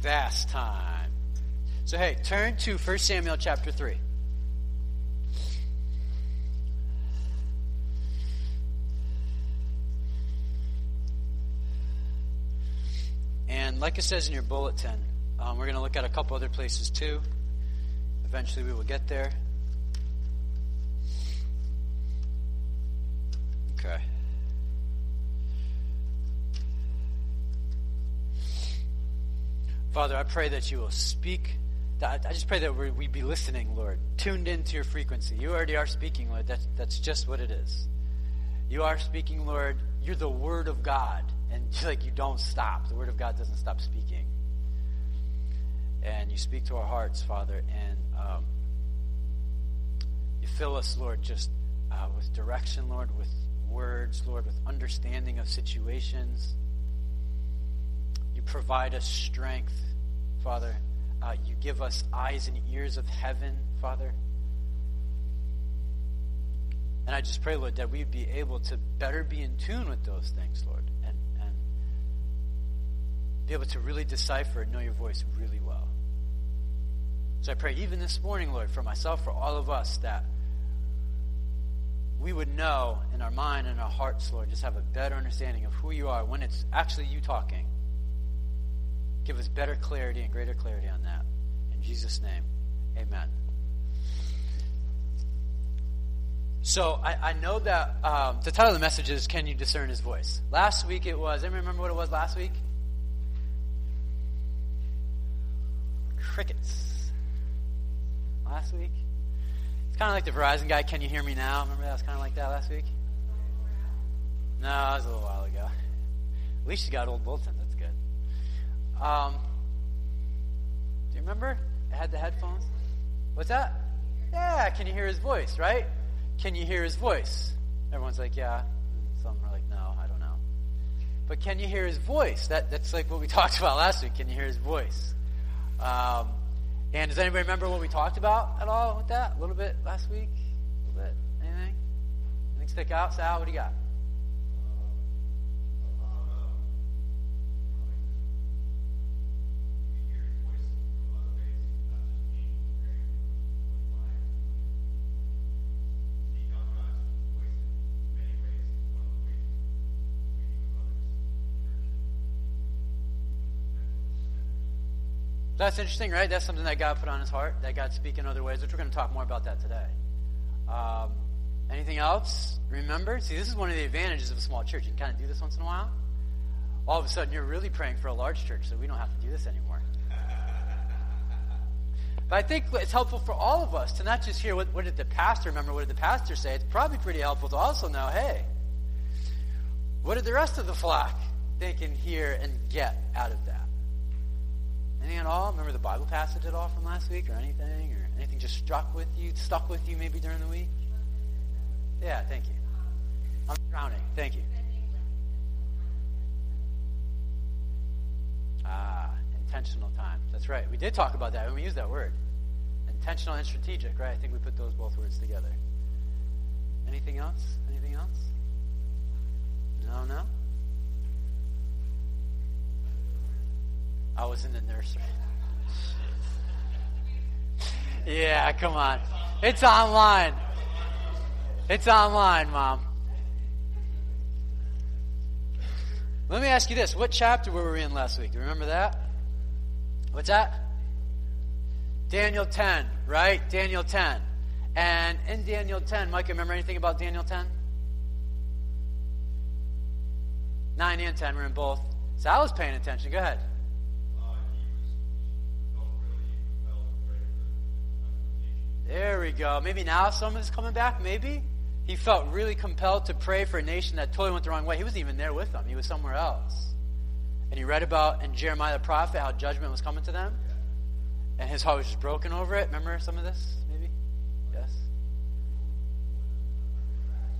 fast time. So, hey, turn to 1 Samuel chapter 3. And like it says in your bulletin, um, we're going to look at a couple other places too. Eventually, we will get there. Okay. Father, I pray that you will speak. I just pray that we be listening, Lord, tuned into your frequency. You already are speaking, Lord. That's, that's just what it is. You are speaking, Lord. You're the Word of God, and like you don't stop. The Word of God doesn't stop speaking. And you speak to our hearts, Father, and um, you fill us, Lord, just uh, with direction, Lord, with words, Lord, with understanding of situations. Provide us strength, Father. Uh, you give us eyes and ears of heaven, Father. And I just pray, Lord, that we'd be able to better be in tune with those things, Lord, and, and be able to really decipher and know your voice really well. So I pray, even this morning, Lord, for myself, for all of us, that we would know in our mind and our hearts, Lord, just have a better understanding of who you are when it's actually you talking. Give us better clarity and greater clarity on that. In Jesus' name, amen. So I, I know that um, the title of the message is Can You Discern His Voice? Last week it was, anyone remember what it was last week? Crickets. Last week? It's kind of like the Verizon guy, Can You Hear Me Now? Remember that was kind of like that last week? No, that was a little while ago. At least you got old bulletin. Um, do you remember? I had the headphones. What's that? Yeah, can you hear his voice, right? Can you hear his voice? Everyone's like, yeah. some are like, no, I don't know. But can you hear his voice? That, that's like what we talked about last week. Can you hear his voice? Um, and does anybody remember what we talked about at all with that? A little bit last week? A little bit? Anything? Anything stick out? Sal, what do you got? That's interesting, right? That's something that God put on his heart, that God speak in other ways, which we're going to talk more about that today. Um, anything else? Remember? See, this is one of the advantages of a small church. You can kind of do this once in a while. All of a sudden, you're really praying for a large church, so we don't have to do this anymore. But I think it's helpful for all of us to not just hear what, what did the pastor remember, what did the pastor say. It's probably pretty helpful to also know, hey, what did the rest of the flock think and hear and get out of that? Anything at all? Remember the Bible passage at all from last week or anything? Or anything just struck with you, stuck with you maybe during the week? Yeah, thank you. I'm drowning. Thank you. Ah, intentional time. That's right. We did talk about that when we used that word. Intentional and strategic, right? I think we put those both words together. Anything else? Anything else? No, no? I was in the nursery. Yeah, come on. It's online. It's online, Mom. Let me ask you this. What chapter were we in last week? Do you remember that? What's that? Daniel 10, right? Daniel 10. And in Daniel 10, Mike, remember anything about Daniel 10? 9 and 10 were in both. So I was paying attention. Go ahead. There we go. Maybe now someone's coming back. Maybe. He felt really compelled to pray for a nation that totally went the wrong way. He wasn't even there with them, he was somewhere else. And he read about in Jeremiah the prophet how judgment was coming to them. And his heart was just broken over it. Remember some of this? Maybe? Yes?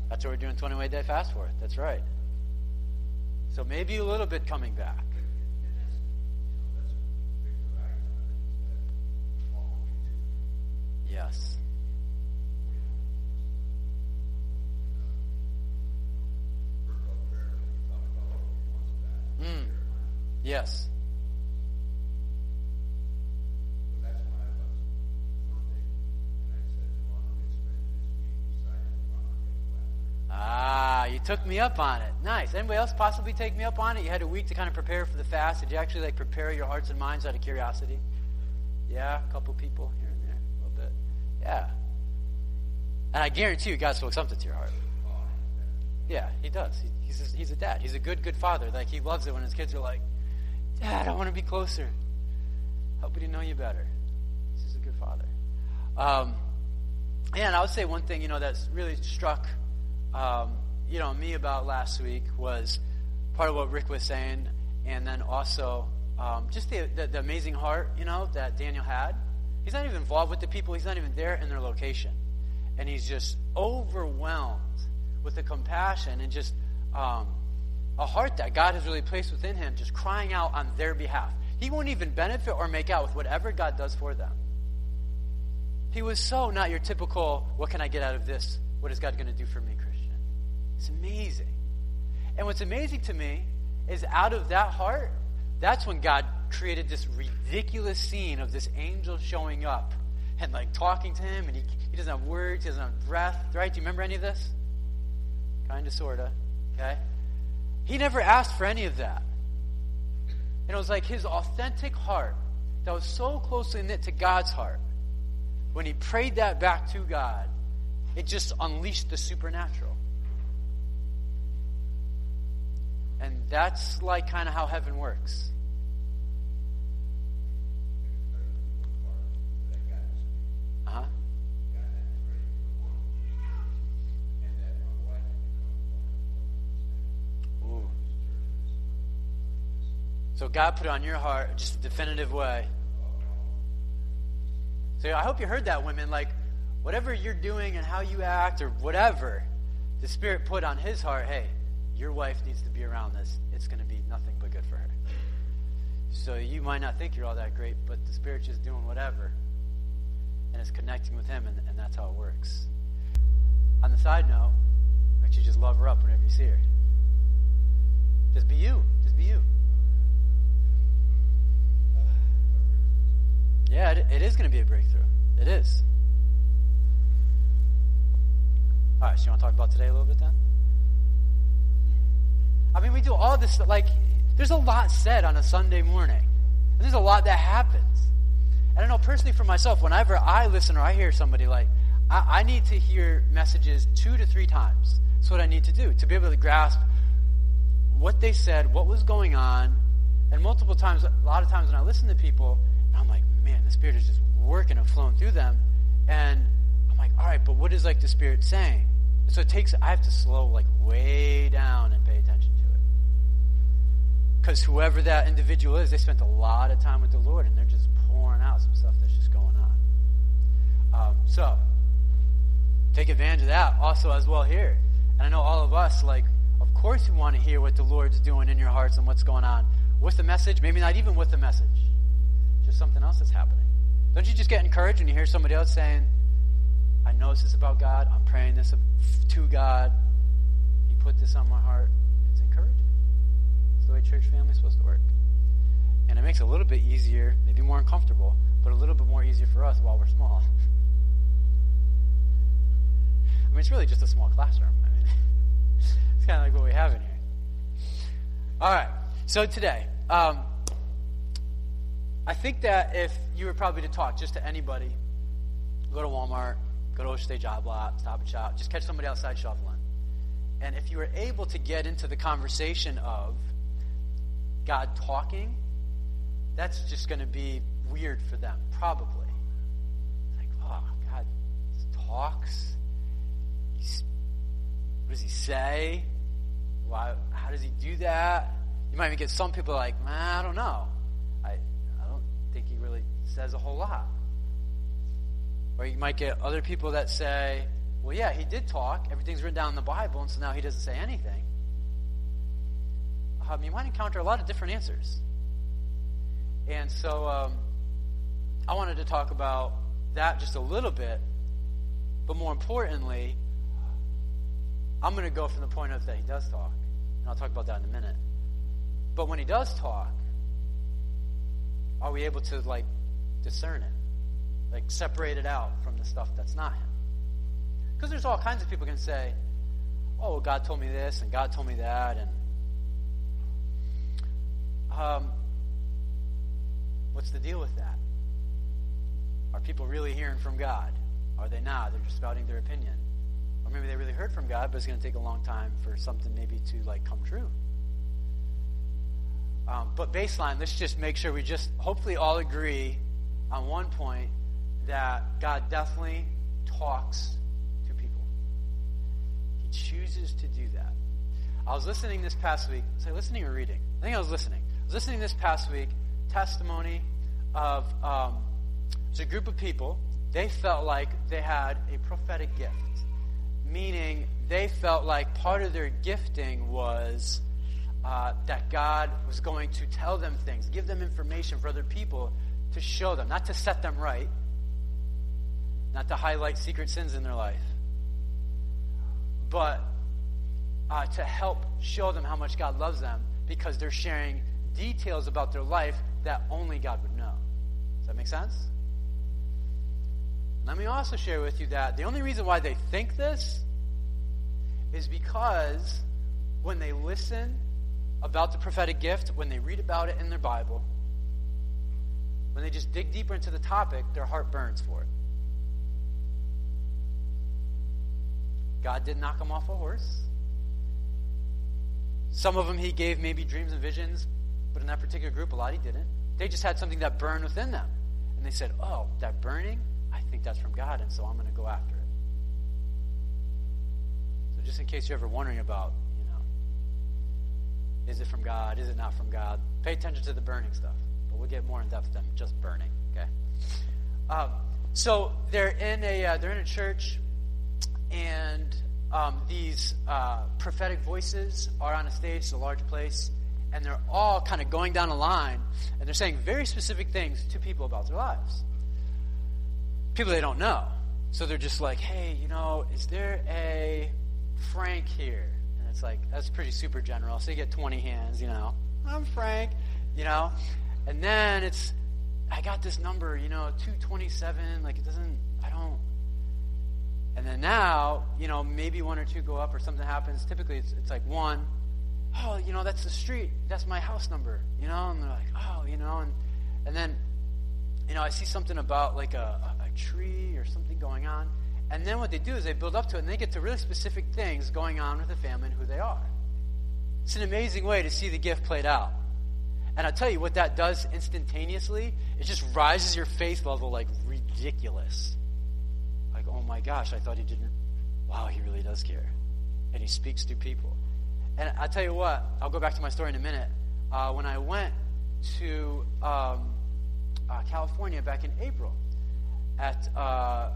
That's what we're doing 20 day fast for. That's right. So maybe a little bit coming back. us. Mm. Yes. Ah, you took me up on it. Nice. Anybody else possibly take me up on it? You had a week to kind of prepare for the fast. Did you actually like prepare your hearts and minds out of curiosity? Yeah, a couple people here. Yeah. And I guarantee you, God spoke something to your heart. Yeah, He does. He, he's, a, he's a dad. He's a good, good father. Like, He loves it when His kids are like, Dad, I want to be closer. Help me to know you better. He's a good father. Um, and I would say one thing, you know, that's really struck, um, you know, me about last week was part of what Rick was saying, and then also um, just the, the, the amazing heart, you know, that Daniel had. He's not even involved with the people. He's not even there in their location, and he's just overwhelmed with the compassion and just um, a heart that God has really placed within him, just crying out on their behalf. He won't even benefit or make out with whatever God does for them. He was so not your typical, what can I get out of this? What is God going to do for me, Christian? It's amazing. And what's amazing to me is out of that heart, that's when God created this ridiculous scene of this angel showing up and like talking to him, and he, he doesn't have words, he doesn't have breath, right? Do you remember any of this? Kind of, sort of. Okay? He never asked for any of that. And it was like his authentic heart that was so closely knit to God's heart when he prayed that back to God, it just unleashed the supernatural. And that's like kind of how heaven works. God put on your heart just a definitive way. So I hope you heard that, women. Like, whatever you're doing and how you act or whatever, the Spirit put on his heart, hey, your wife needs to be around this. It's going to be nothing but good for her. So you might not think you're all that great, but the Spirit's just doing whatever. And it's connecting with him, and, and that's how it works. On the side note, make sure you just love her up whenever you see her. Just be you. Just be you. Yeah, it, it is going to be a breakthrough. It is. All right, so you want to talk about today a little bit then? I mean, we do all this, like, there's a lot said on a Sunday morning. And there's a lot that happens. And I know personally for myself, whenever I listen or I hear somebody, like, I, I need to hear messages two to three times. That's what I need to do to be able to grasp what they said, what was going on. And multiple times, a lot of times when I listen to people, I'm like, man, the Spirit is just working and flowing through them. And I'm like, all right, but what is like the Spirit saying? And so it takes, I have to slow like way down and pay attention to it. Because whoever that individual is, they spent a lot of time with the Lord and they're just pouring out some stuff that's just going on. Um, so, take advantage of that also as well here. And I know all of us, like, of course we want to hear what the Lord's doing in your hearts and what's going on with the message, maybe not even with the message just something else that's happening. Don't you just get encouraged when you hear somebody else saying, I know this is about God. I'm praying this to God. He put this on my heart. It's encouraging. It's the way church family is supposed to work. And it makes it a little bit easier, maybe more uncomfortable, but a little bit more easier for us while we're small. I mean, it's really just a small classroom. I mean, it's kind of like what we have in here. All right. So today, um, I think that if you were probably to talk just to anybody, go to Walmart, go to Ocean State Job Lot, stop and shop, just catch somebody outside shoveling. And if you were able to get into the conversation of God talking, that's just going to be weird for them, probably. Like, oh, God talks. He's, what does he say? Why, how does he do that? You might even get some people like, man, I don't know says a whole lot. Or you might get other people that say, well, yeah, he did talk. Everything's written down in the Bible, and so now he doesn't say anything. Um, you might encounter a lot of different answers. And so um, I wanted to talk about that just a little bit. But more importantly, I'm going to go from the point of that he does talk. And I'll talk about that in a minute. But when he does talk, are we able to like discern it? Like separate it out from the stuff that's not him? Because there's all kinds of people can say, oh, God told me this and God told me that. And um, what's the deal with that? Are people really hearing from God? Are they not? They're just spouting their opinion. Or maybe they really heard from God, but it's going to take a long time for something maybe to like come true. Um, but baseline, let's just make sure we just hopefully all agree on one point that God definitely talks to people. He chooses to do that. I was listening this past week. Say listening or reading? I think I was listening. I was listening this past week. Testimony of um, it's a group of people. They felt like they had a prophetic gift, meaning they felt like part of their gifting was uh, that God was going to tell them things, give them information for other people to show them, not to set them right, not to highlight secret sins in their life, but uh, to help show them how much God loves them because they're sharing details about their life that only God would know. Does that make sense? Let me also share with you that the only reason why they think this is because when they listen about the prophetic gift, when they read about it in their Bible, when they just dig deeper into the topic, their heart burns for it. God didn't knock them off a horse. Some of them he gave maybe dreams and visions, but in that particular group, a lot he didn't. They just had something that burned within them. And they said, Oh, that burning, I think that's from God, and so I'm going to go after it. So, just in case you're ever wondering about you know, is it from God? Is it not from God? Pay attention to the burning stuff. We'll get more in depth than just burning. Okay. Um, so they're in a uh, they're in a church, and um, these uh, prophetic voices are on a stage. It's a large place, and they're all kind of going down a line, and they're saying very specific things to people about their lives. People they don't know. So they're just like, hey, you know, is there a Frank here? And it's like, that's pretty super general. So you get 20 hands, you know. I'm Frank, you know. And then it's, I got this number, you know, 227. Like, it doesn't, I don't. And then now, you know, maybe one or two go up or something happens. Typically, it's, it's like one. Oh, you know, that's the street. That's my house number, you know. And they're like, oh, you know. And, and then, you know, I see something about like a, a, a tree or something going on. And then what they do is they build up to it and they get to really specific things going on with the family and who they are. It's an amazing way to see the gift played out. And I'll tell you what that does instantaneously, it just rises your faith level like ridiculous. Like, oh my gosh, I thought he didn't. Wow, he really does care. And he speaks to people. And I'll tell you what, I'll go back to my story in a minute. Uh, when I went to um, uh, California back in April at. Uh,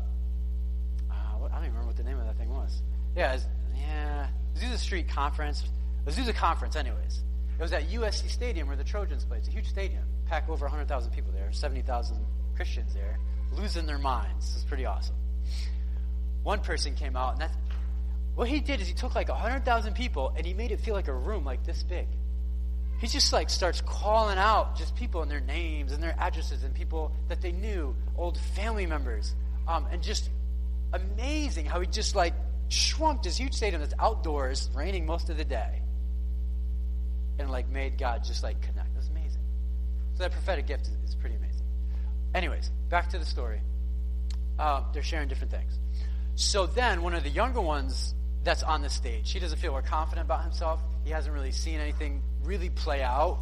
I don't even remember what the name of that thing was. Yeah, was, yeah, Azusa Street Conference. Azusa Conference, anyways. It was at USC Stadium where the Trojans play. It's a huge stadium. Pack over 100,000 people there, 70,000 Christians there, losing their minds. It's pretty awesome. One person came out, and that's what he did is he took like 100,000 people and he made it feel like a room like this big. He just like starts calling out just people and their names and their addresses and people that they knew, old family members, um, and just amazing how he just like shrunk this huge stadium that's outdoors, raining most of the day, and like made God just like connect. That's amazing. So that prophetic gift is, is pretty amazing. Anyways, back to the story. Uh, they're sharing different things. So then, one of the younger ones that's on the stage, he doesn't feel more confident about himself. He hasn't really seen anything really play out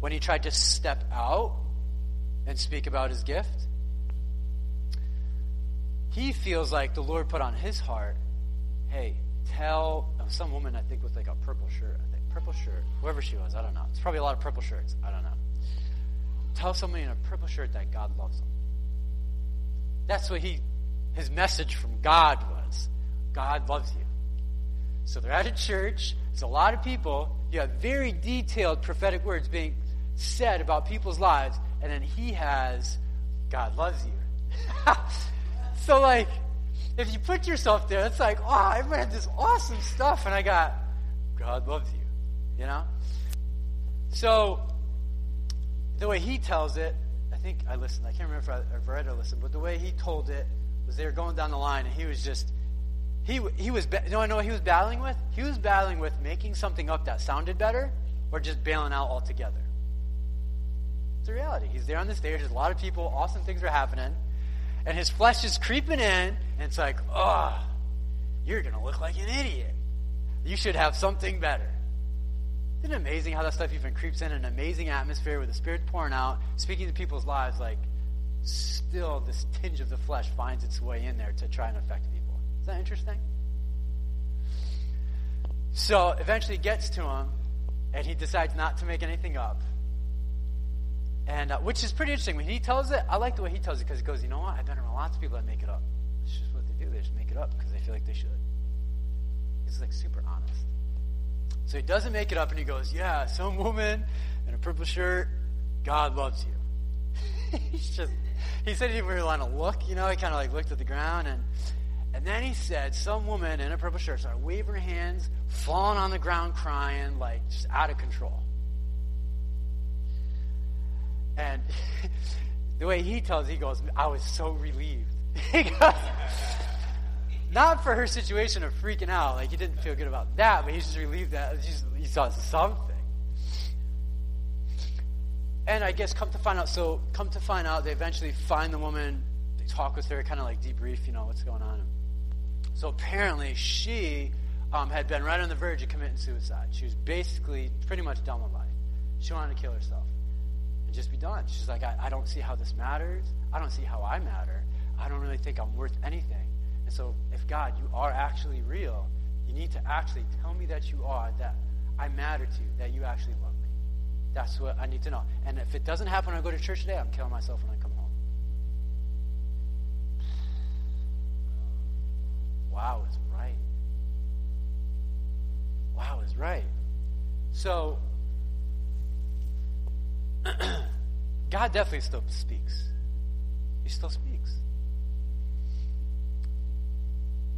when he tried to step out and speak about his gift he feels like the Lord put on his heart, hey, tell some woman, I think, with like a purple shirt, I think, purple shirt, whoever she was, I don't know. It's probably a lot of purple shirts. I don't know. Tell somebody in a purple shirt that God loves them. That's what he, his message from God was God loves you. So they're at a church. There's a lot of people. You have very detailed prophetic words being said about people's lives. And then he has, God loves you. So, like, if you put yourself there, it's like, oh, I read this awesome stuff, and I got, God loves you, you know? So, the way he tells it, I think I listened. I can't remember if I, read or listened, but the way he told it was they were going down the line, and he was just, he, he was, you know, I know he was battling with? He was battling with making something up that sounded better or just bailing out altogether. It's a reality. He's there on the stage. There's a lot of people. Awesome things are happening. And his flesh is creeping in. And it's like, oh, you're going to look like an idiot. You should have something better. Isn't it amazing how that stuff even creeps in an amazing atmosphere with the Spirit pouring out, speaking to people's lives? Like, still, this tinge of the flesh finds its way in there to try and affect people. Is that interesting? So, eventually, gets to him, and he decides not to make anything up. And uh, which is pretty interesting. When he tells it, I like the way he tells it because he goes, you know what? I've been around lots of people that make it up. It's just what they do. They just make it up because they feel like they should. He's like super honest. So he doesn't make it up and he goes, Yeah, some woman in a purple shirt, God loves you. He's just, he said he didn't really want to look, you know, he kind of like looked at the ground and, and then he said, Some woman in a purple shirt started waving her hands, falling on the ground crying, like just out of control. And the way he tells, he goes, I was so relieved. he goes, not for her situation of freaking out, like he didn't feel good about that, but he's just relieved that he saw something. And I guess come to find out, so come to find out, they eventually find the woman, they talk with her, kind of like debrief, you know, what's going on. So apparently she um, had been right on the verge of committing suicide. She was basically pretty much done with life. She wanted to kill herself and just be done. She's like, I, I don't see how this matters. I don't see how I matter. I don't really think I'm worth anything. And so, if God, you are actually real, you need to actually tell me that you are, that I matter to you, that you actually love me. That's what I need to know. And if it doesn't happen when I go to church today, I'm killing myself when I come home. Wow is right. Wow is right. So, God definitely still speaks. He still speaks.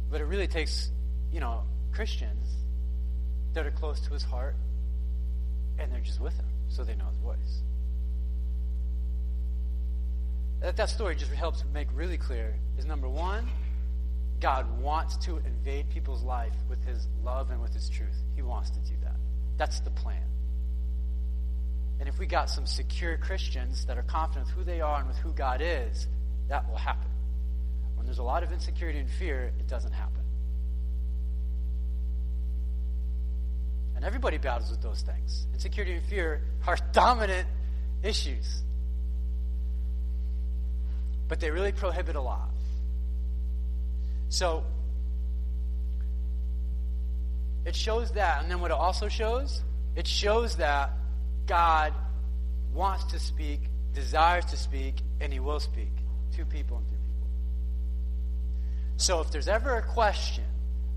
But it really takes, you know, Christians that are close to his heart and they're just with him so they know his voice. That, that story just helps make really clear is number one, God wants to invade people's life with his love and with his truth. He wants to do that. That's the plan. And if we got some secure Christians that are confident with who they are and with who God is, that will happen. There's a lot of insecurity and fear, it doesn't happen. And everybody battles with those things. Insecurity and fear are dominant issues. But they really prohibit a lot. So, it shows that. And then what it also shows? It shows that God wants to speak, desires to speak, and He will speak to people people. So if there's ever a question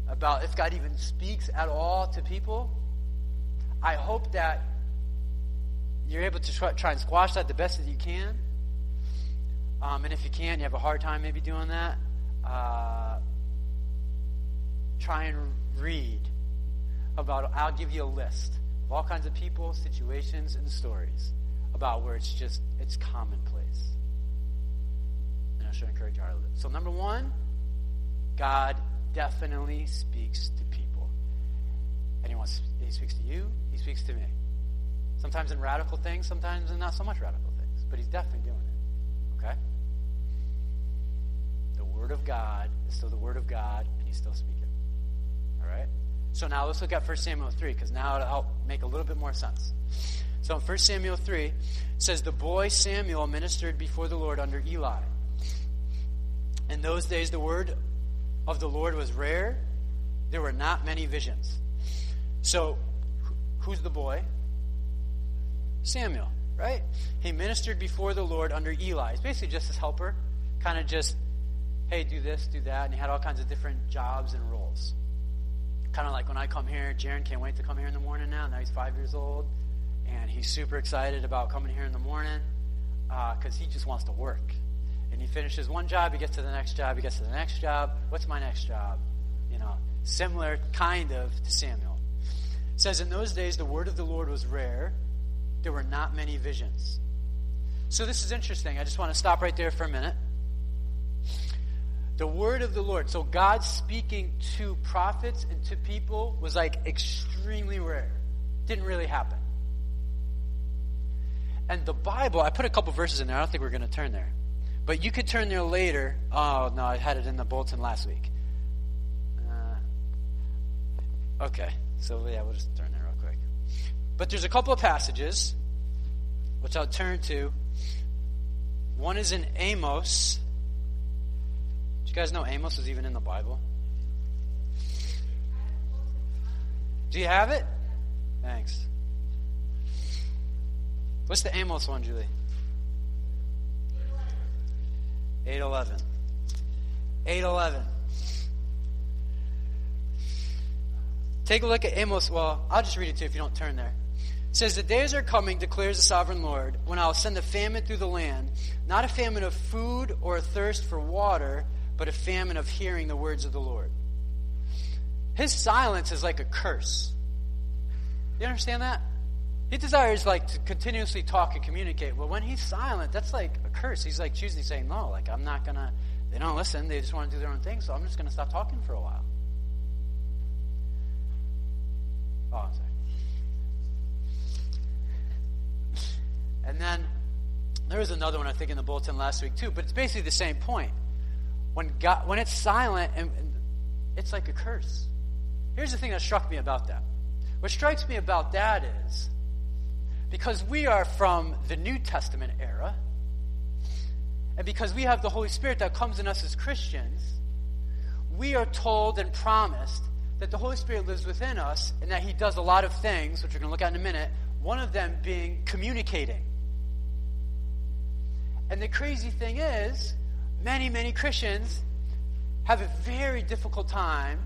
about if God even speaks at all to people, I hope that you're able to try, and squash that the best that you can. Um, and if you can, you have a hard time maybe doing that, uh, try and read about, I'll give you a list of all kinds of people, situations, and stories about where it's just, it's commonplace. And I should encourage you. So, number one, God definitely speaks to people. And he, wants, he speaks to you, he speaks to me. Sometimes in radical things, sometimes in not so much radical things. But he's definitely doing it. Okay? The Word of God is still the Word of God, and he's still speaking. All right? So now let's look at 1 Samuel 3, because now it'll help make a little bit more sense. So in 1 Samuel 3, it says, The boy Samuel ministered before the Lord under Eli. In those days, the word of the Lord was rare. There were not many visions. So, who's the boy? Samuel, right? He ministered before the Lord under Eli. He's basically just his helper, kind of just, hey, do this, do that. And he had all kinds of different jobs and roles kind of like when I come here, Jaron can't wait to come here in the morning now. Now he's five years old, and he's super excited about coming here in the morning because uh, he just wants to work. And he finishes one job, he gets to the next job, he gets to the next job. What's my next job? You know, similar kind of to Samuel. It says, In those days, the word of the Lord was rare, there were not many visions. So this is interesting. I just want to stop right there for a minute. the word of the Lord, so God speaking to prophets and to people was like extremely rare. Didn't really happen. And the Bible, I put a couple verses in there. I don't think we're going to turn there. But you could turn there later. Oh, no, I had it in the bulletin last week. Uh, okay. So, yeah, we'll just turn there real quick. But there's a couple of passages which I'll turn to. One is in Amos. Do you guys know Amos is even in the Bible? Do you have it? Thanks. What's the Amos one, Julie? 811. 811. Take a look at Amos. Well, I'll just read it to you if you don't turn there. It says, The days are coming, declares the sovereign Lord, when I'll send a famine through the land, not a famine of food or a thirst for water, but a famine of hearing the words of the Lord. His silence is like a curse. You understand that? He desires like to continuously talk and communicate. Well, when he's silent, that's like a curse. He's like choosing saying, No, like I'm not gonna they don't listen, they just want to do their own thing, so I'm just gonna stop talking for a while. Oh, I'm sorry. And then there was another one I think in the bulletin last week too, but it's basically the same point. When God when it's silent and, and it's like a curse. Here's the thing that struck me about that. What strikes me about that is because we are from the New Testament era, and because we have the Holy Spirit that comes in us as Christians, we are told and promised that the Holy Spirit lives within us and that He does a lot of things, which we're going to look at in a minute, one of them being communicating. And the crazy thing is, many, many Christians have a very difficult time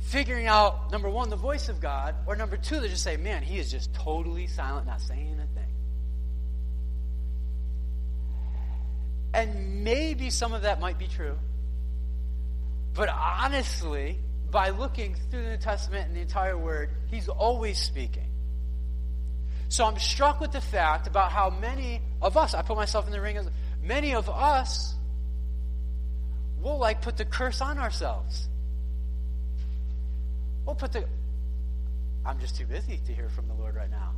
figuring out, number one, the voice of God, or number two, they just say, man, he is just totally silent, not saying a thing. And maybe some of that might be true. But honestly, by looking through the New Testament and the entire Word, he's always speaking. So I'm struck with the fact about how many of us, I put myself in the ring, as many of us will like put the curse on ourselves. We'll put the. I'm just too busy to hear from the Lord right now.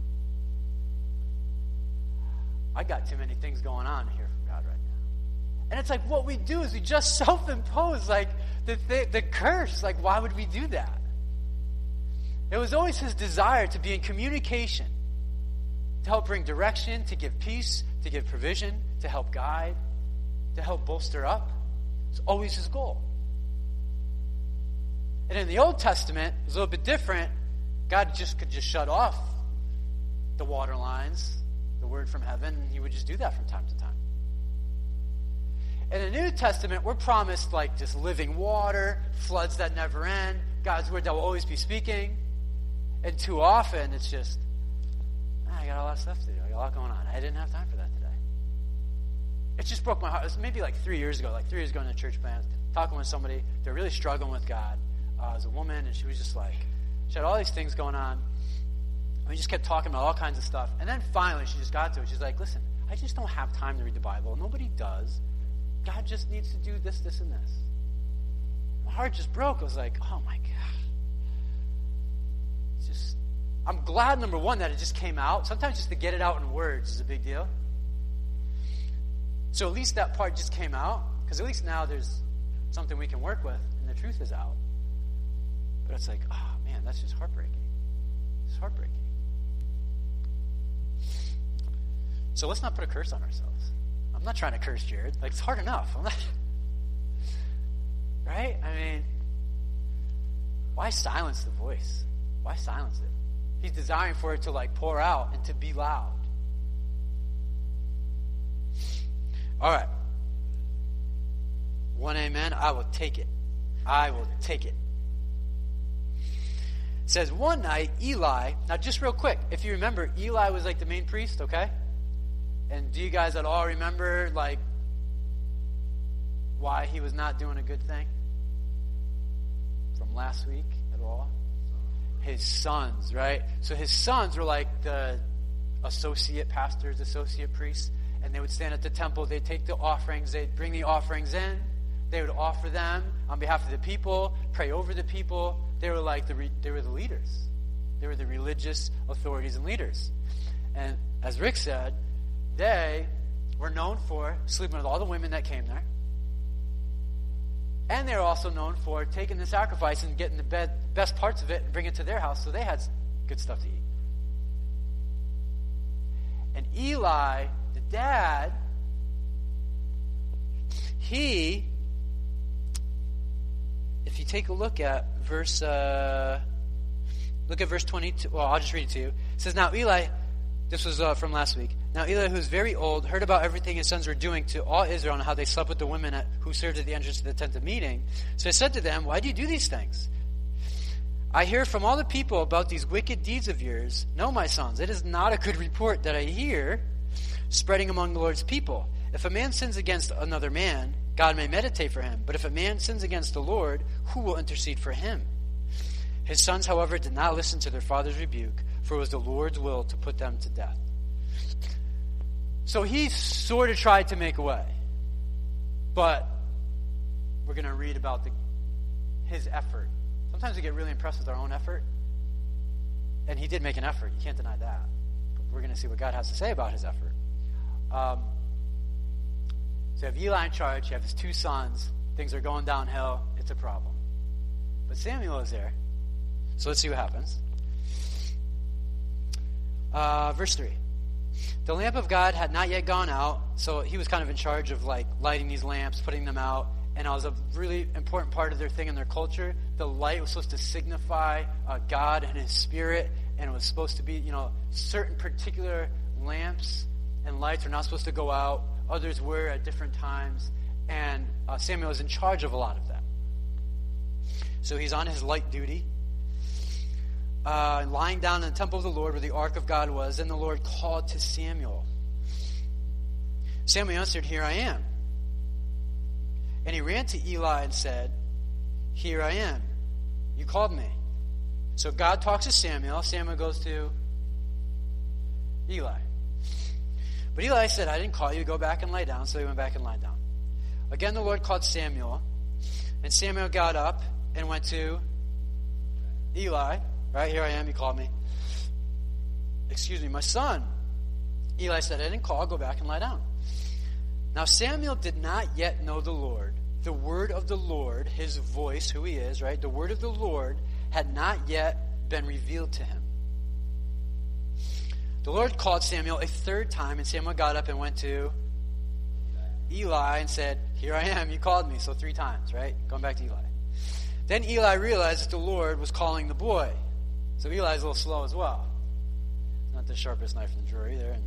I got too many things going on to hear from God right now. And it's like what we do is we just self impose like the, the, the curse. Like, why would we do that? It was always his desire to be in communication, to help bring direction, to give peace, to give provision, to help guide, to help bolster up. It's always his goal. And in the Old Testament, it was a little bit different. God just could just shut off the water lines, the word from heaven, and he would just do that from time to time. In the New Testament, we're promised like just living water, floods that never end, God's word that will always be speaking. And too often, it's just, ah, I got a lot of stuff to do. I got a lot going on. I didn't have time for that today. It just broke my heart. It was maybe like three years ago, like three years ago in a church plant, talking with somebody. They're really struggling with God uh, as a woman, and she was just like, she had all these things going on. We just kept talking about all kinds of stuff. And then finally, she just got to it. She's like, listen, I just don't have time to read the Bible. Nobody does. God just needs to do this, this, and this. My heart just broke. I was like, oh my God. Just, I'm glad, number one, that it just came out. Sometimes just to get it out in words is a big deal. So at least that part just came out, because at least now there's something we can work with, and the truth is out. But it's like, oh man, that's just heartbreaking. It's heartbreaking. So let's not put a curse on ourselves. I'm not trying to curse Jared. Like it's hard enough. I'm not Right? I mean, why silence the voice? Why silence it? He's desiring for it to like pour out and to be loud. All right. One amen. I will take it. I will take it says one night Eli, now just real quick, if you remember, Eli was like the main priest, okay? And do you guys at all remember like why he was not doing a good thing? From last week at all? His sons, right? So his sons were like the associate pastors, associate priests, and they would stand at the temple, they'd take the offerings, they'd bring the offerings in, They would offer them on behalf of the people, pray over the people. They were like the re- they were the leaders. They were the religious authorities and leaders. And as Rick said, they were known for sleeping with all the women that came there. And they were also known for taking the sacrifice and getting the bed, best parts of it and bringing it to their house so they had good stuff to eat. And Eli, the dad, he, if you take a look at verse, uh, look at verse 22. Well, I'll just read it to you. It says, Now Eli, this was uh, from last week. Now Eli, who's very old, heard about everything his sons were doing to all Israel and how they slept with the women at, who served at the entrance to the tent of meeting. So he said to them, Why do you do these things? I hear from all the people about these wicked deeds of yours. No, my sons, it is not a good report that I hear spreading among the Lord's people. If a man sins against another man, God may meditate for him. But if a man sins against the Lord, who will intercede for him? His sons, however, did not listen to their father's rebuke, for it was the Lord's will to put them to death. So he sort of tried to make a way. But we're going to read about the, his effort Sometimes we get really impressed with our own effort. And he did make an effort. You can't deny that. But we're going to see what God has to say about his effort. Um, so you have Eli in charge. You have his two sons. Things are going downhill. It's a problem. But Samuel is there. So let's see what happens. Uh, verse 3. The lamp of God had not yet gone out, so he was kind of in charge of like lighting these lamps, putting them out, and it was a really important part of their thing in their culture. The light was supposed to signify uh, God and His Spirit, and it was supposed to be, you know, certain particular lamps and lights are not supposed to go out. Others were at different times, and uh, Samuel was in charge of a lot of that. So he's on his light duty, uh, lying down in the temple of the Lord where the ark of God was. And the Lord called to Samuel. Samuel answered, "Here I am." And he ran to Eli and said, Here I am. You called me. So God talks to Samuel. Samuel goes to Eli. But Eli said, I didn't call you. Go back and lie down. So he went back and lied down. Again, the Lord called Samuel. And Samuel got up and went to Eli. Right here I am. You called me. Excuse me, my son. Eli said, I didn't call. Go back and lie down. Now Samuel did not yet know the Lord. The word of the Lord, his voice, who he is, right? The word of the Lord had not yet been revealed to him. The Lord called Samuel a third time, and Samuel got up and went to Eli and said, Here I am, you called me. So three times, right? Going back to Eli. Then Eli realized that the Lord was calling the boy. So Eli's a little slow as well. Not the sharpest knife in the drawer either, and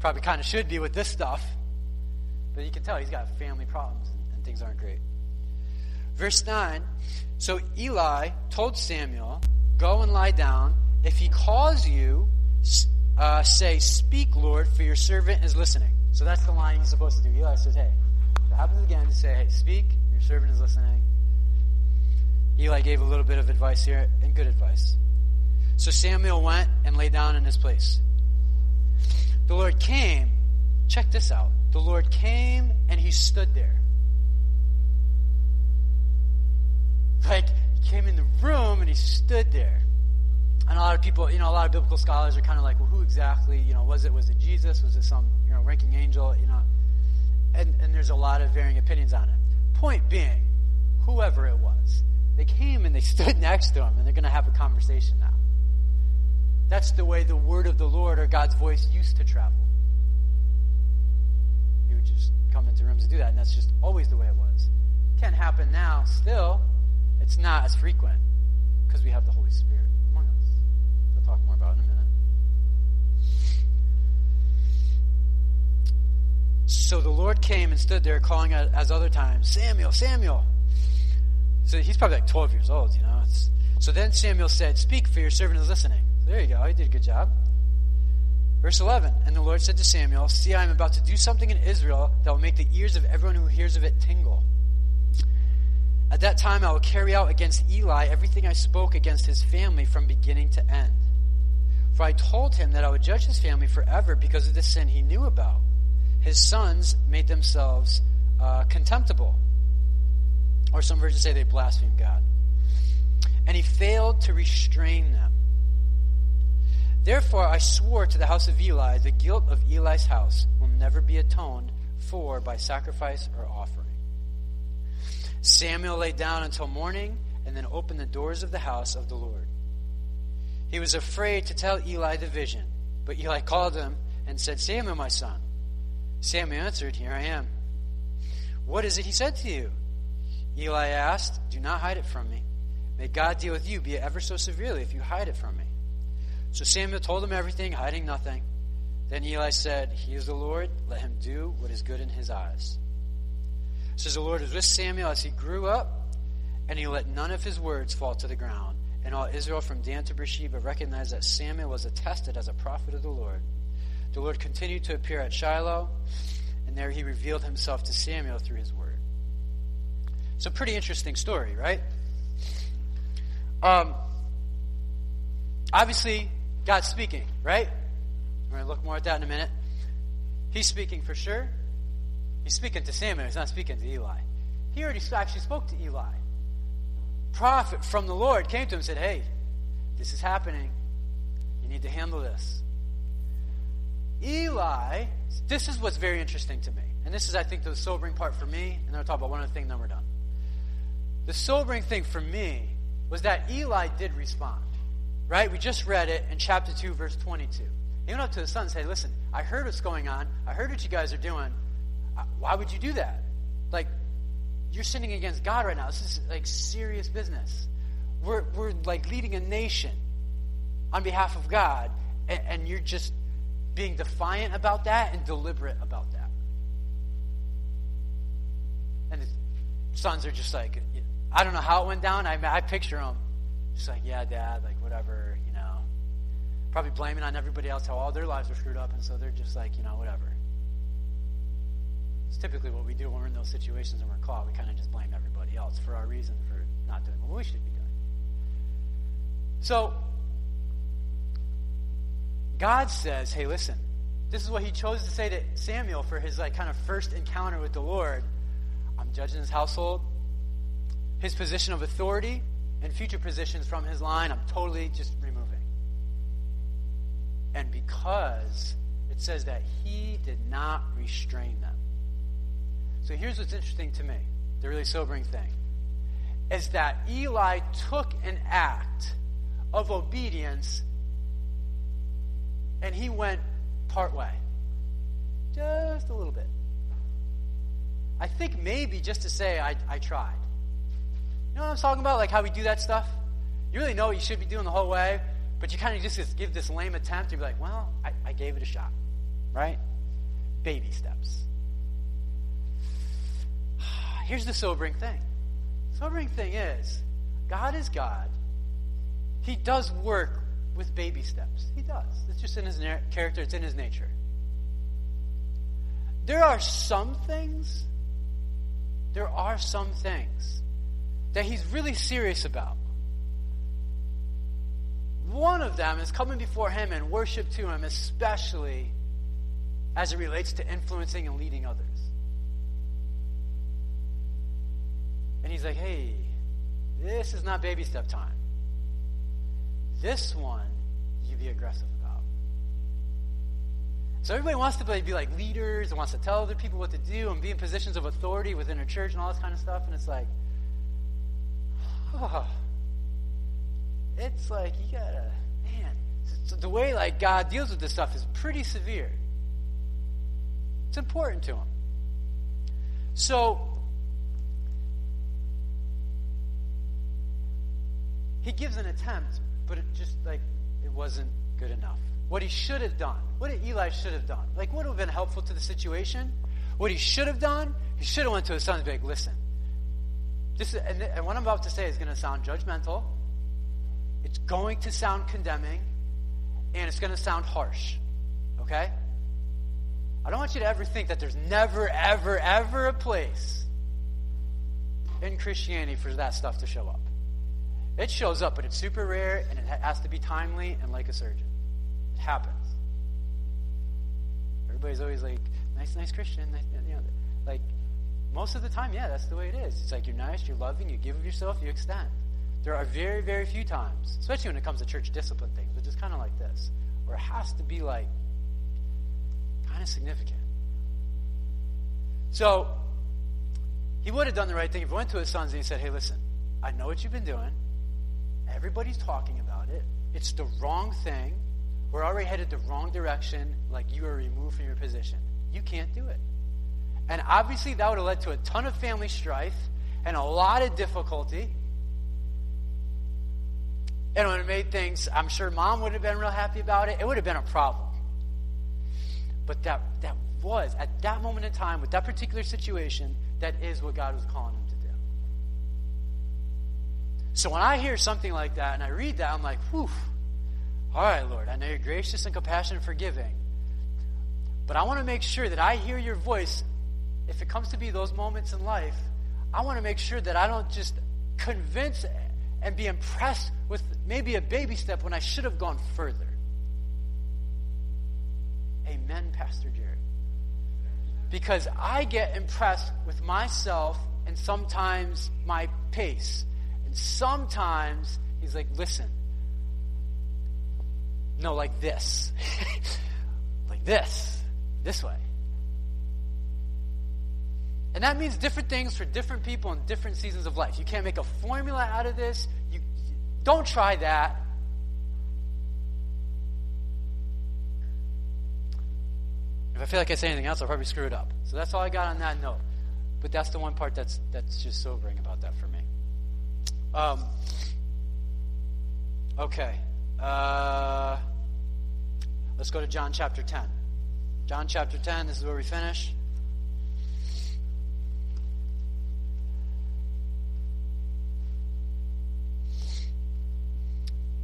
probably kind of should be with this stuff. But you can tell he's got family problems and, and things aren't great. Verse 9 So Eli told Samuel, Go and lie down. If he calls you, uh, say, Speak, Lord, for your servant is listening. So that's the line he's supposed to do. Eli says, Hey, if it happens again, just say, Hey, speak, your servant is listening. Eli gave a little bit of advice here, and good advice. So Samuel went and lay down in his place. The Lord came. Check this out the Lord came and he stood there. Like, he came in the room and he stood there. And a lot of people, you know, a lot of biblical scholars are kind of like, well, who exactly, you know, was it? Was it Jesus? Was it some, you know, ranking angel? You know, and, and there's a lot of varying opinions on it. Point being, whoever it was, they came and they stood next to him and they're going to have a conversation now. That's the way the word of the Lord or God's voice used to travel He would just come into rooms to do that, and that's just always the way it was. Can happen now, still, it's not as frequent because we have the Holy Spirit talk more about in a minute. So the Lord came and stood there calling out as other times, Samuel, Samuel. So he's probably like 12 years old, you know. It's, so then Samuel said, Speak, for your servant is listening. So there you go. He did a good job. Verse 11 And the Lord said to Samuel, See, I am about to do something in Israel that will make the ears of everyone who hears of it tingle. At that time, I will carry out against Eli everything I spoke against his family from beginning to end. For I told him that I would judge his family forever because of the sin he knew about. His sons made themselves uh, contemptible. Or some versions say they blasphemed God. And he failed to restrain them. Therefore, I swore to the house of Eli, the guilt of Eli's house will never be atoned for by sacrifice or offering. Samuel lay down until morning and then opened the doors of the house of the Lord. He was afraid to tell Eli the vision, but Eli called him and said, Samuel, my son. Samuel answered, Here I am. What is it he said to you? Eli asked, Do not hide it from me. May God deal with you, be it ever so severely, if you hide it from me. So Samuel told him everything, hiding nothing. Then Eli said, He is the Lord, let him do what is good in his eyes. says the Lord was with Samuel as he grew up, and he let none of his words fall to the ground. And all Israel from Dan to Beersheba recognized that Samuel was attested as a prophet of the Lord. The Lord continued to appear at Shiloh, and there he revealed himself to Samuel through his word. It's a pretty interesting story, right? Um, obviously, God's speaking, right? We're going to look more at that in a minute. He's speaking for sure. He's speaking to Samuel. He's not speaking to Eli. He already actually spoke to Eli. Prophet from the Lord came to him and said, Hey, this is happening. You need to handle this. Eli, this is what's very interesting to me. And this is, I think, the sobering part for me. And then I'll talk about one other thing, then we're done. The sobering thing for me was that Eli did respond. Right? We just read it in chapter 2, verse 22. He went up to his son and said, Listen, I heard what's going on. I heard what you guys are doing. Uh, why would you do that? Like, you're sinning against God right now. This is like serious business. We're, we're like leading a nation on behalf of God, and, and you're just being defiant about that and deliberate about that. And the sons are just like, I don't know how it went down. I, I picture them just like, yeah, dad, like whatever, you know. Probably blaming on everybody else how all their lives are screwed up, and so they're just like, you know, whatever. It's typically what we do when we're in those situations and we're caught. We kind of just blame everybody else for our reason for not doing what we should be doing. So, God says, hey, listen, this is what he chose to say to Samuel for his like kind of first encounter with the Lord. I'm judging his household, his position of authority, and future positions from his line. I'm totally just removing. And because it says that he did not restrain them. So here's what's interesting to me the really sobering thing is that Eli took an act of obedience and he went part way. Just a little bit. I think maybe just to say, I, I tried. You know what I'm talking about? Like how we do that stuff? You really know what you should be doing the whole way, but you kind of just give this lame attempt. You'd be like, well, I, I gave it a shot. Right? Baby steps. Here's the sobering thing. Sobering thing is, God is God. He does work with baby steps. He does. It's just in his character, it's in his nature. There are some things, there are some things that he's really serious about. One of them is coming before him and worship to him, especially as it relates to influencing and leading others. And he's like, hey, this is not baby step time. This one, you be aggressive about. So everybody wants to be like leaders and wants to tell other people what to do and be in positions of authority within a church and all this kind of stuff. And it's like, oh, it's like you gotta, man. So the way like God deals with this stuff is pretty severe. It's important to him. So he gives an attempt, but it just like it wasn't good enough. What he should have done, what Eli should have done? Like what would have been helpful to the situation? What he should have done, he should have went to his son and be like, listen, this is, and, and what I'm about to say is going to sound judgmental. It's going to sound condemning, and it's going to sound harsh. Okay? I don't want you to ever think that there's never, ever, ever a place in Christianity for that stuff to show up. It shows up, but it's super rare and it has to be timely and like a surgeon. It happens. Everybody's always like, nice, nice Christian, nice, you know, like, most of the time, yeah, that's the way it is. It's like you're nice, you're loving, you give of yourself, you extend. There are very, very few times, especially when it comes to church discipline things, which is kind of like this, where it has to be like kind of significant. So he would have done the right thing if he went to his sons and he said, Hey, listen, I know what you've been doing. Everybody's talking about it. It's the wrong thing. We're already headed the wrong direction, like you are removed from your position. You can't do it. And obviously, that would have led to a ton of family strife and a lot of difficulty. And it would have made things, I'm sure mom would have been real happy about it. It would have been a problem. But that, that was, at that moment in time, with that particular situation, that is what God was calling him. So when I hear something like that and I read that, I'm like, whew, all right, Lord, I know you're gracious and compassionate and forgiving. But I want to make sure that I hear your voice. If it comes to be those moments in life, I want to make sure that I don't just convince and be impressed with maybe a baby step when I should have gone further. Amen, Pastor Jerry. Because I get impressed with myself and sometimes my pace. And sometimes he's like, listen, no, like this. like this. This way. And that means different things for different people in different seasons of life. You can't make a formula out of this. You, don't try that. If I feel like I say anything else, I'll probably screw it up. So that's all I got on that note. But that's the one part that's that's just sobering about that for me. Um, okay. Uh, let's go to John chapter 10. John chapter 10, this is where we finish.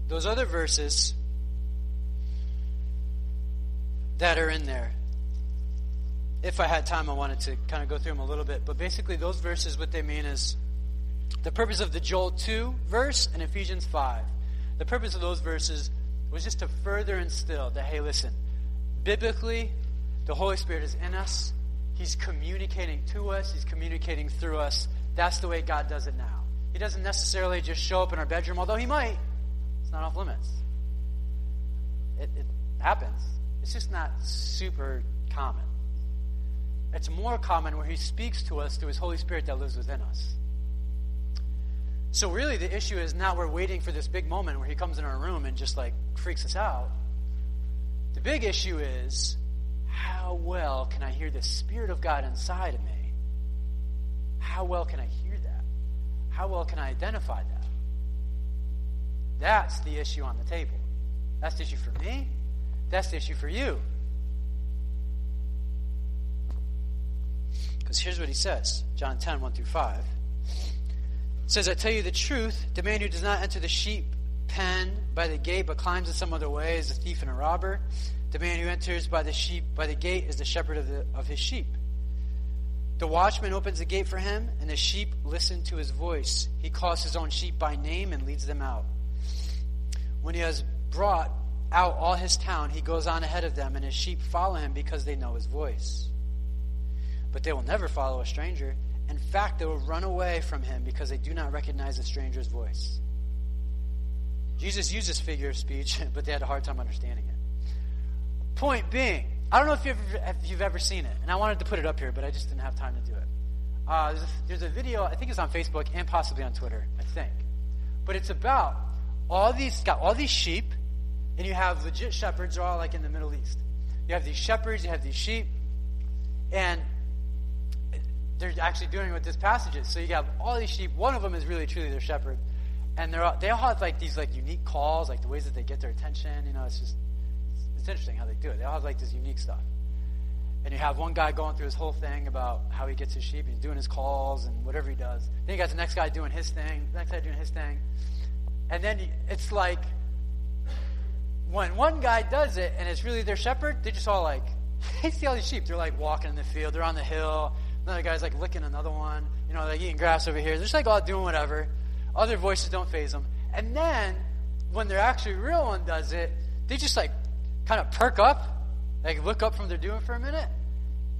Those other verses that are in there, if I had time, I wanted to kind of go through them a little bit. But basically, those verses, what they mean is the purpose of the Joel 2 verse and Ephesians 5. The purpose of those verses was just to further instill that, hey, listen, biblically, the Holy Spirit is in us. He's communicating to us, He's communicating through us. That's the way God does it now. He doesn't necessarily just show up in our bedroom, although He might. It's not off limits. It, it happens. It's just not super common. It's more common where He speaks to us through His Holy Spirit that lives within us. So, really, the issue is not we're waiting for this big moment where He comes in our room and just like freaks us out. The big issue is how well can I hear the Spirit of God inside of me? How well can I hear that? How well can I identify that? That's the issue on the table. That's the issue for me. That's the issue for you. Because here's what he says John 10, 1 through 5. Says, I tell you the truth, the man who does not enter the sheep pen by the gate but climbs in some other way is a thief and a robber. The man who enters by the sheep by the gate is the shepherd of, the, of his sheep. The watchman opens the gate for him, and the sheep listen to his voice. He calls his own sheep by name and leads them out. When he has brought out all his town, he goes on ahead of them, and his sheep follow him because they know his voice but they will never follow a stranger. In fact, they will run away from him because they do not recognize a stranger's voice. Jesus uses this figure of speech, but they had a hard time understanding it. Point being, I don't know if you've, ever, if you've ever seen it, and I wanted to put it up here, but I just didn't have time to do it. Uh, there's, a, there's a video, I think it's on Facebook and possibly on Twitter, I think. But it's about all these, got all these sheep, and you have legit shepherds, they're all like in the Middle East. You have these shepherds, you have these sheep, and they're actually doing what this passage is. So you have all these sheep. One of them is really truly their shepherd, and they're all, they all have like these like unique calls, like the ways that they get their attention. You know, it's just it's, it's interesting how they do it. They all have like this unique stuff. And you have one guy going through his whole thing about how he gets his sheep. He's doing his calls and whatever he does. Then you got the next guy doing his thing. The next guy doing his thing. And then it's like when one guy does it and it's really their shepherd, they just all like, you see all these sheep. They're like walking in the field. They're on the hill. Another guy's like licking another one. You know, like eating grass over here. They're just like all doing whatever. Other voices don't phase them. And then when their actually real one does it, they just like kind of perk up, like look up from they're doing for a minute,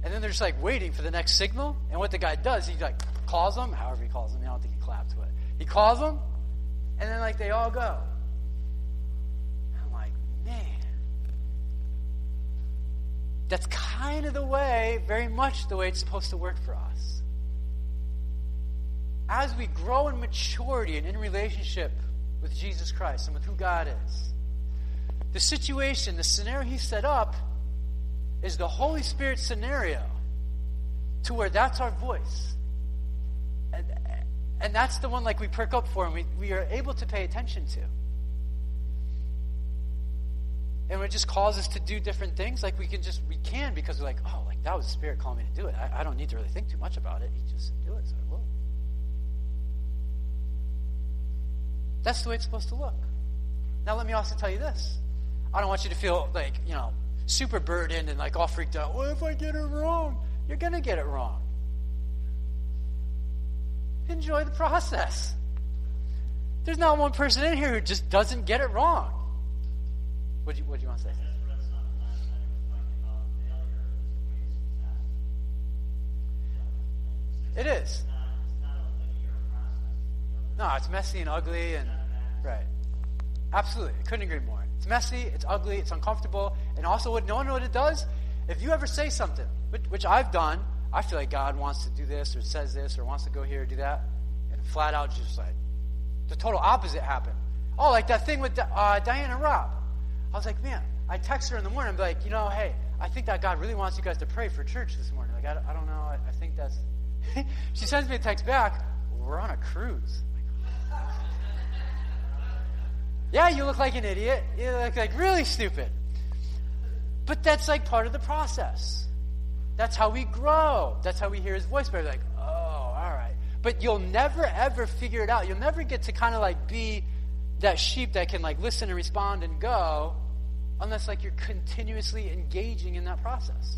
And then they're just like waiting for the next signal. And what the guy does, he like calls them, however he calls them. I don't think he clapped to it. He calls them, and then like they all go. I'm like, man. That's kind of the way, very much the way it's supposed to work for us. As we grow in maturity and in relationship with Jesus Christ and with who God is, the situation, the scenario he set up is the Holy Spirit scenario to where that's our voice. And, and that's the one like we perk up for and we, we are able to pay attention to. And it just calls us to do different things, like we can just, we can because we're like, oh, like that was the Spirit calling me to do it. I, I don't need to really think too much about it. He just said, do it, so I will. That's the way it's supposed to look. Now, let me also tell you this. I don't want you to feel like, you know, super burdened and like all freaked out. What if I get it wrong? You're to get it wrong. Enjoy the process. There's not one person in here who just doesn't get it wrong. What do you, what do you want to say? It is. No, it's messy and ugly and right. Absolutely, I couldn't agree more. It's messy, it's ugly, it's uncomfortable, and also what no one know what it does. If you ever say something, which, which I've done, I feel like God wants to do this or says this or wants to go here or do that, and flat out just like the total opposite happened. Oh, like that thing with uh, Diana Rob. I was like, man, I text her in the morning. I'm like, you know, hey, I think that God really wants you guys to pray for church this morning. Like, I, I don't know. I, I think that's. she sends me a text back. We're on a cruise. yeah, you look like an idiot. You look like really stupid. But that's like part of the process. That's how we grow. That's how we hear his voice. But like, oh, all right. But you'll never ever figure it out. You'll never get to kind of like be that sheep that can like listen and respond and go unless like you're continuously engaging in that process.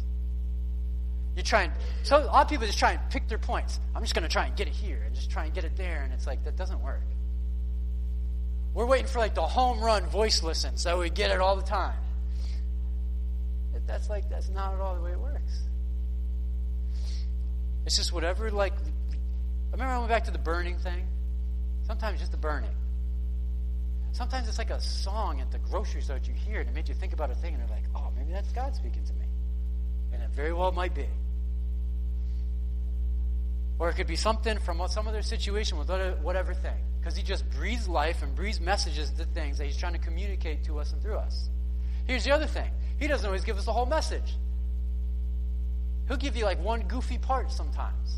You try and so a lot of people just try and pick their points. I'm just going to try and get it here and just try and get it there, and it's like that doesn't work. We're waiting for like the home run voice listen so we get it all the time. That's like that's not at all the way it works. It's just whatever like. I remember I went back to the burning thing. Sometimes just the burning. Sometimes it's like a song at the grocery store that you hear and it made you think about a thing and you're like, oh, maybe that's God speaking to me. And it very well might be. Or it could be something from some other situation with whatever thing. Because he just breathes life and breathes messages to things that he's trying to communicate to us and through us. Here's the other thing he doesn't always give us the whole message. He'll give you like one goofy part sometimes.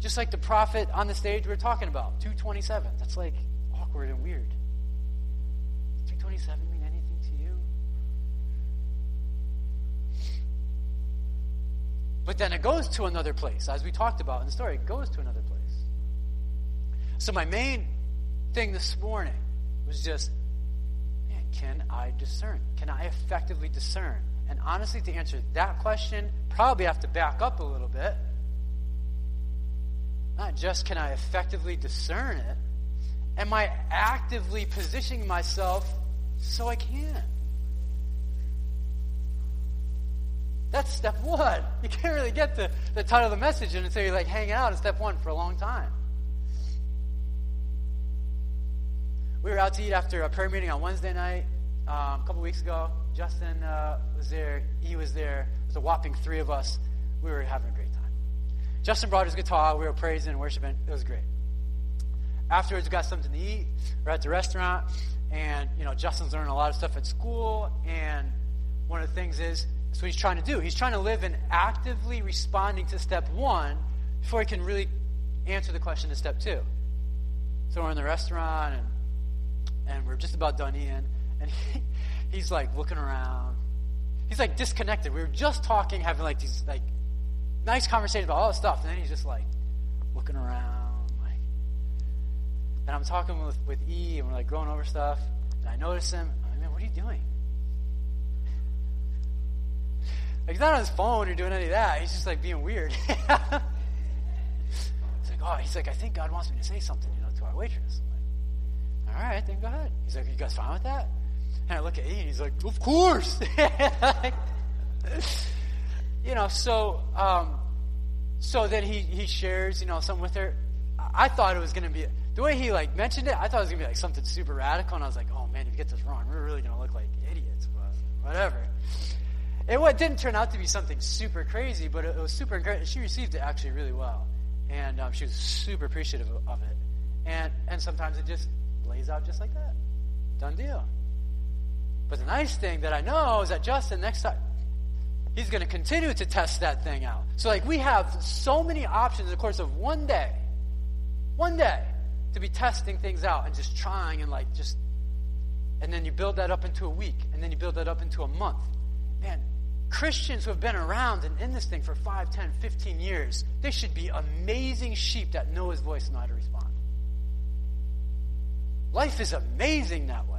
Just like the prophet on the stage we are talking about, 227. That's like awkward and weird. 27 mean anything to you? But then it goes to another place, as we talked about in the story. It goes to another place. So my main thing this morning was just, man, can I discern? Can I effectively discern? And honestly, to answer that question, probably have to back up a little bit. Not just can I effectively discern it, am I actively positioning myself so I can. That's step one. You can't really get the, the title of the message and until you're like hanging out in step one for a long time. We were out to eat after a prayer meeting on Wednesday night um, a couple weeks ago. Justin uh, was there. He was there. It was a whopping three of us. We were having a great time. Justin brought his guitar. We were praising and worshiping. It was great. Afterwards, we got something to eat. We're at the restaurant. And, you know, Justin's learning a lot of stuff at school. And one of the things is, that's what he's trying to do. He's trying to live in actively responding to step one before he can really answer the question to step two. So we're in the restaurant and and we're just about done eating, and he, he's like looking around. He's like disconnected. We were just talking, having like these like nice conversations about all this stuff, and then he's just like looking around and I'm talking with, with E, and we're like going over stuff, and I notice him. I'm like, man, what are you doing? Like, he's not on his phone or doing any of that. He's just like being weird. he's like, oh, he's like, I think God wants me to say something, you know, to our waitress. I'm like, all right, then go ahead. He's like, you guys fine with that? And I look at E, and he's like, of course. you know, so um, so then he he shares, you know, something with her. I thought it was going to be the way he like mentioned it. I thought it was to be like something super radical, and I was like, oh man, if you get this wrong, we're really to look like idiots. But whatever. It what didn't turn out to be something super crazy, but it, it was super encouraging. She received it actually really well, and um, she was super appreciative of, of it. And and sometimes it just lays out just like that, done deal. But the nice thing that I know is that Justin next time he's going to continue to test that thing out. So like we have so many options in the course of one day, one day to be testing things out and just trying and like just and then you build that up into a week and then you build that up into a month. Man, Christians who have been around and in this thing for 5, 10, 15 years, they should be amazing sheep that know his voice and know how to respond. Life is amazing that way.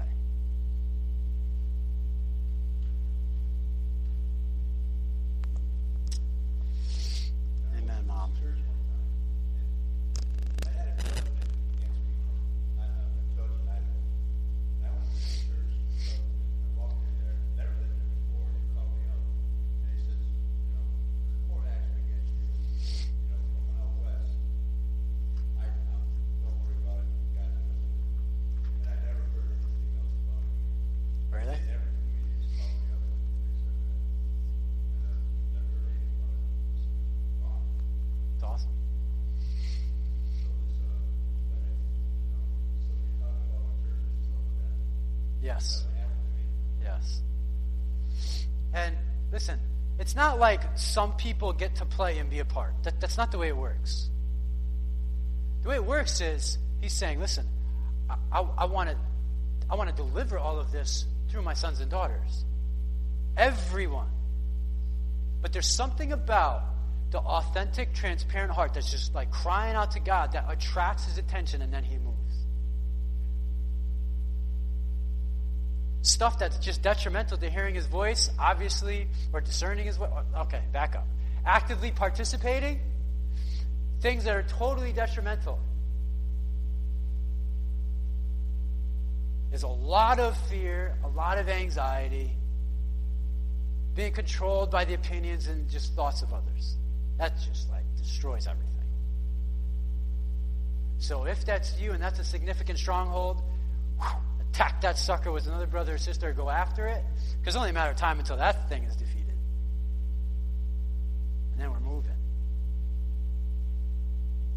Like some people get to play and be a part. That, that's not the way it works. The way it works is he's saying, listen, I, I, want to I want to deliver all of this through my sons and daughters. Everyone. But there's something about the authentic, transparent heart that's just like crying out to God that attracts his attention and then he moves. Stuff that's just detrimental to hearing his voice, obviously, or discerning his voice. Okay, back up. Actively participating, things that are totally detrimental. There's a lot of fear, a lot of anxiety, being controlled by the opinions and just thoughts of others. That just like destroys everything. So if that's you and that's a significant stronghold, attack that sucker with another brother or sister, go after it. Because it's only a matter of time until that thing is defeated. And then we're moving.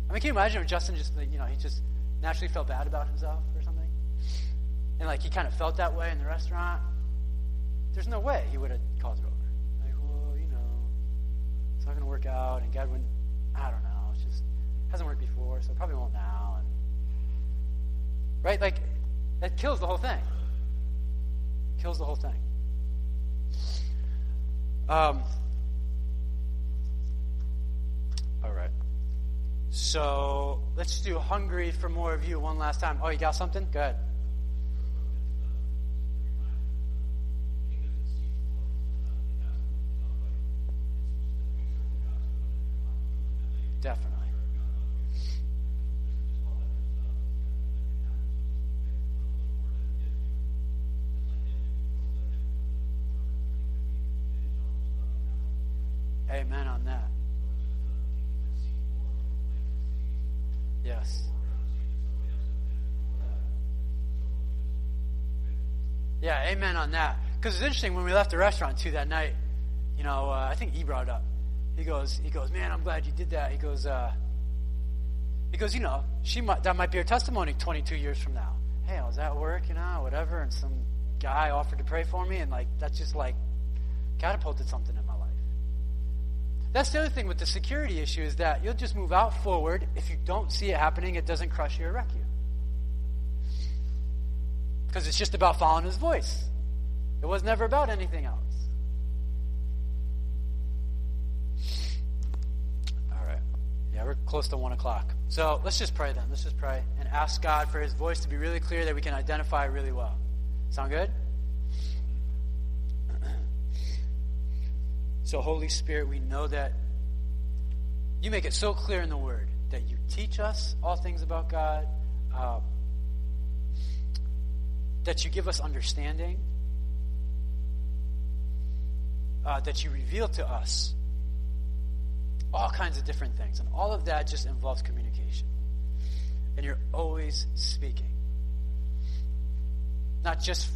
I mean, can you imagine if Justin just, you know, he just naturally felt bad about himself or something? And like he kind of felt that way in the restaurant? There's no way he would have called it over. Like, well, you know, it's not going to work out. And God wouldn't, I don't know, it's just hasn't worked before, so it probably won't now. And right? Like, that kills the whole thing. Kills the whole thing. Um, all right. So let's do hungry for more of you one last time. Oh, you got something? Go ahead. Definitely. Amen on that. Yes. Yeah, amen on that. Because it's interesting when we left the restaurant too that night. You know, uh, I think he brought it up. He goes, he goes, man, I'm glad you did that. He goes, uh, he goes, you know, she might that might be her testimony 22 years from now. Hey, I was at work, you know, whatever, and some guy offered to pray for me, and like that's just like catapulted something. That's the other thing with the security issue is that you'll just move out forward. If you don't see it happening, it doesn't crush you or wreck you. Because it's just about following his voice. It was never about anything else. All right. Yeah, we're close to one o'clock. So let's just pray then. Let's just pray and ask God for his voice to be really clear that we can identify really well. Sound good? So, Holy Spirit, we know that you make it so clear in the Word that you teach us all things about God, uh, that you give us understanding, uh, that you reveal to us all kinds of different things. And all of that just involves communication. And you're always speaking. Not just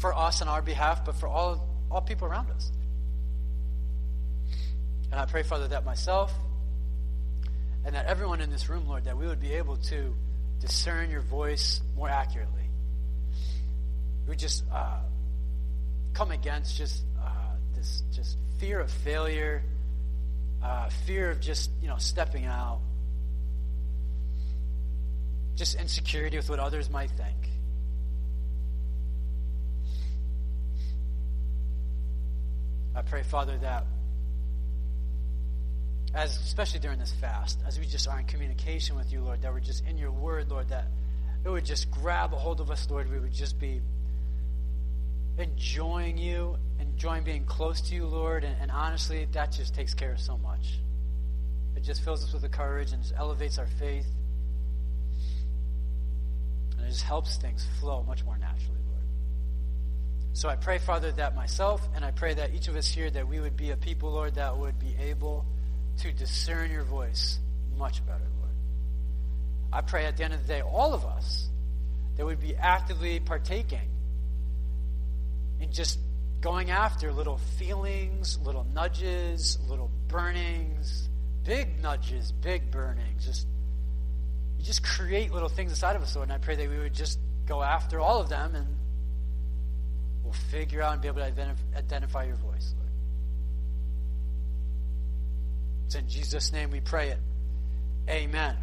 for us on our behalf, but for all, all people around us. And I pray, Father, that myself and that everyone in this room, Lord, that we would be able to discern your voice more accurately. We just uh, come against just uh, this just fear of failure, uh, fear of just you know stepping out, just insecurity with what others might think. I pray, Father, that as especially during this fast, as we just are in communication with you, Lord, that we're just in your word, Lord, that it would just grab a hold of us, Lord. We would just be enjoying you, enjoying being close to you, Lord. And, and honestly, that just takes care of so much. It just fills us with the courage and just elevates our faith. And it just helps things flow much more naturally, Lord. So I pray, Father, that myself and I pray that each of us here, that we would be a people, Lord, that would be able to discern your voice much better, Lord. I pray at the end of the day, all of us, that would be actively partaking in just going after little feelings, little nudges, little burnings, big nudges, big burnings. Just you just create little things inside of us, Lord. And I pray that we would just go after all of them and we'll figure out and be able to identif- identify your voice, Lord. It's in Jesus' name we pray it. Amen.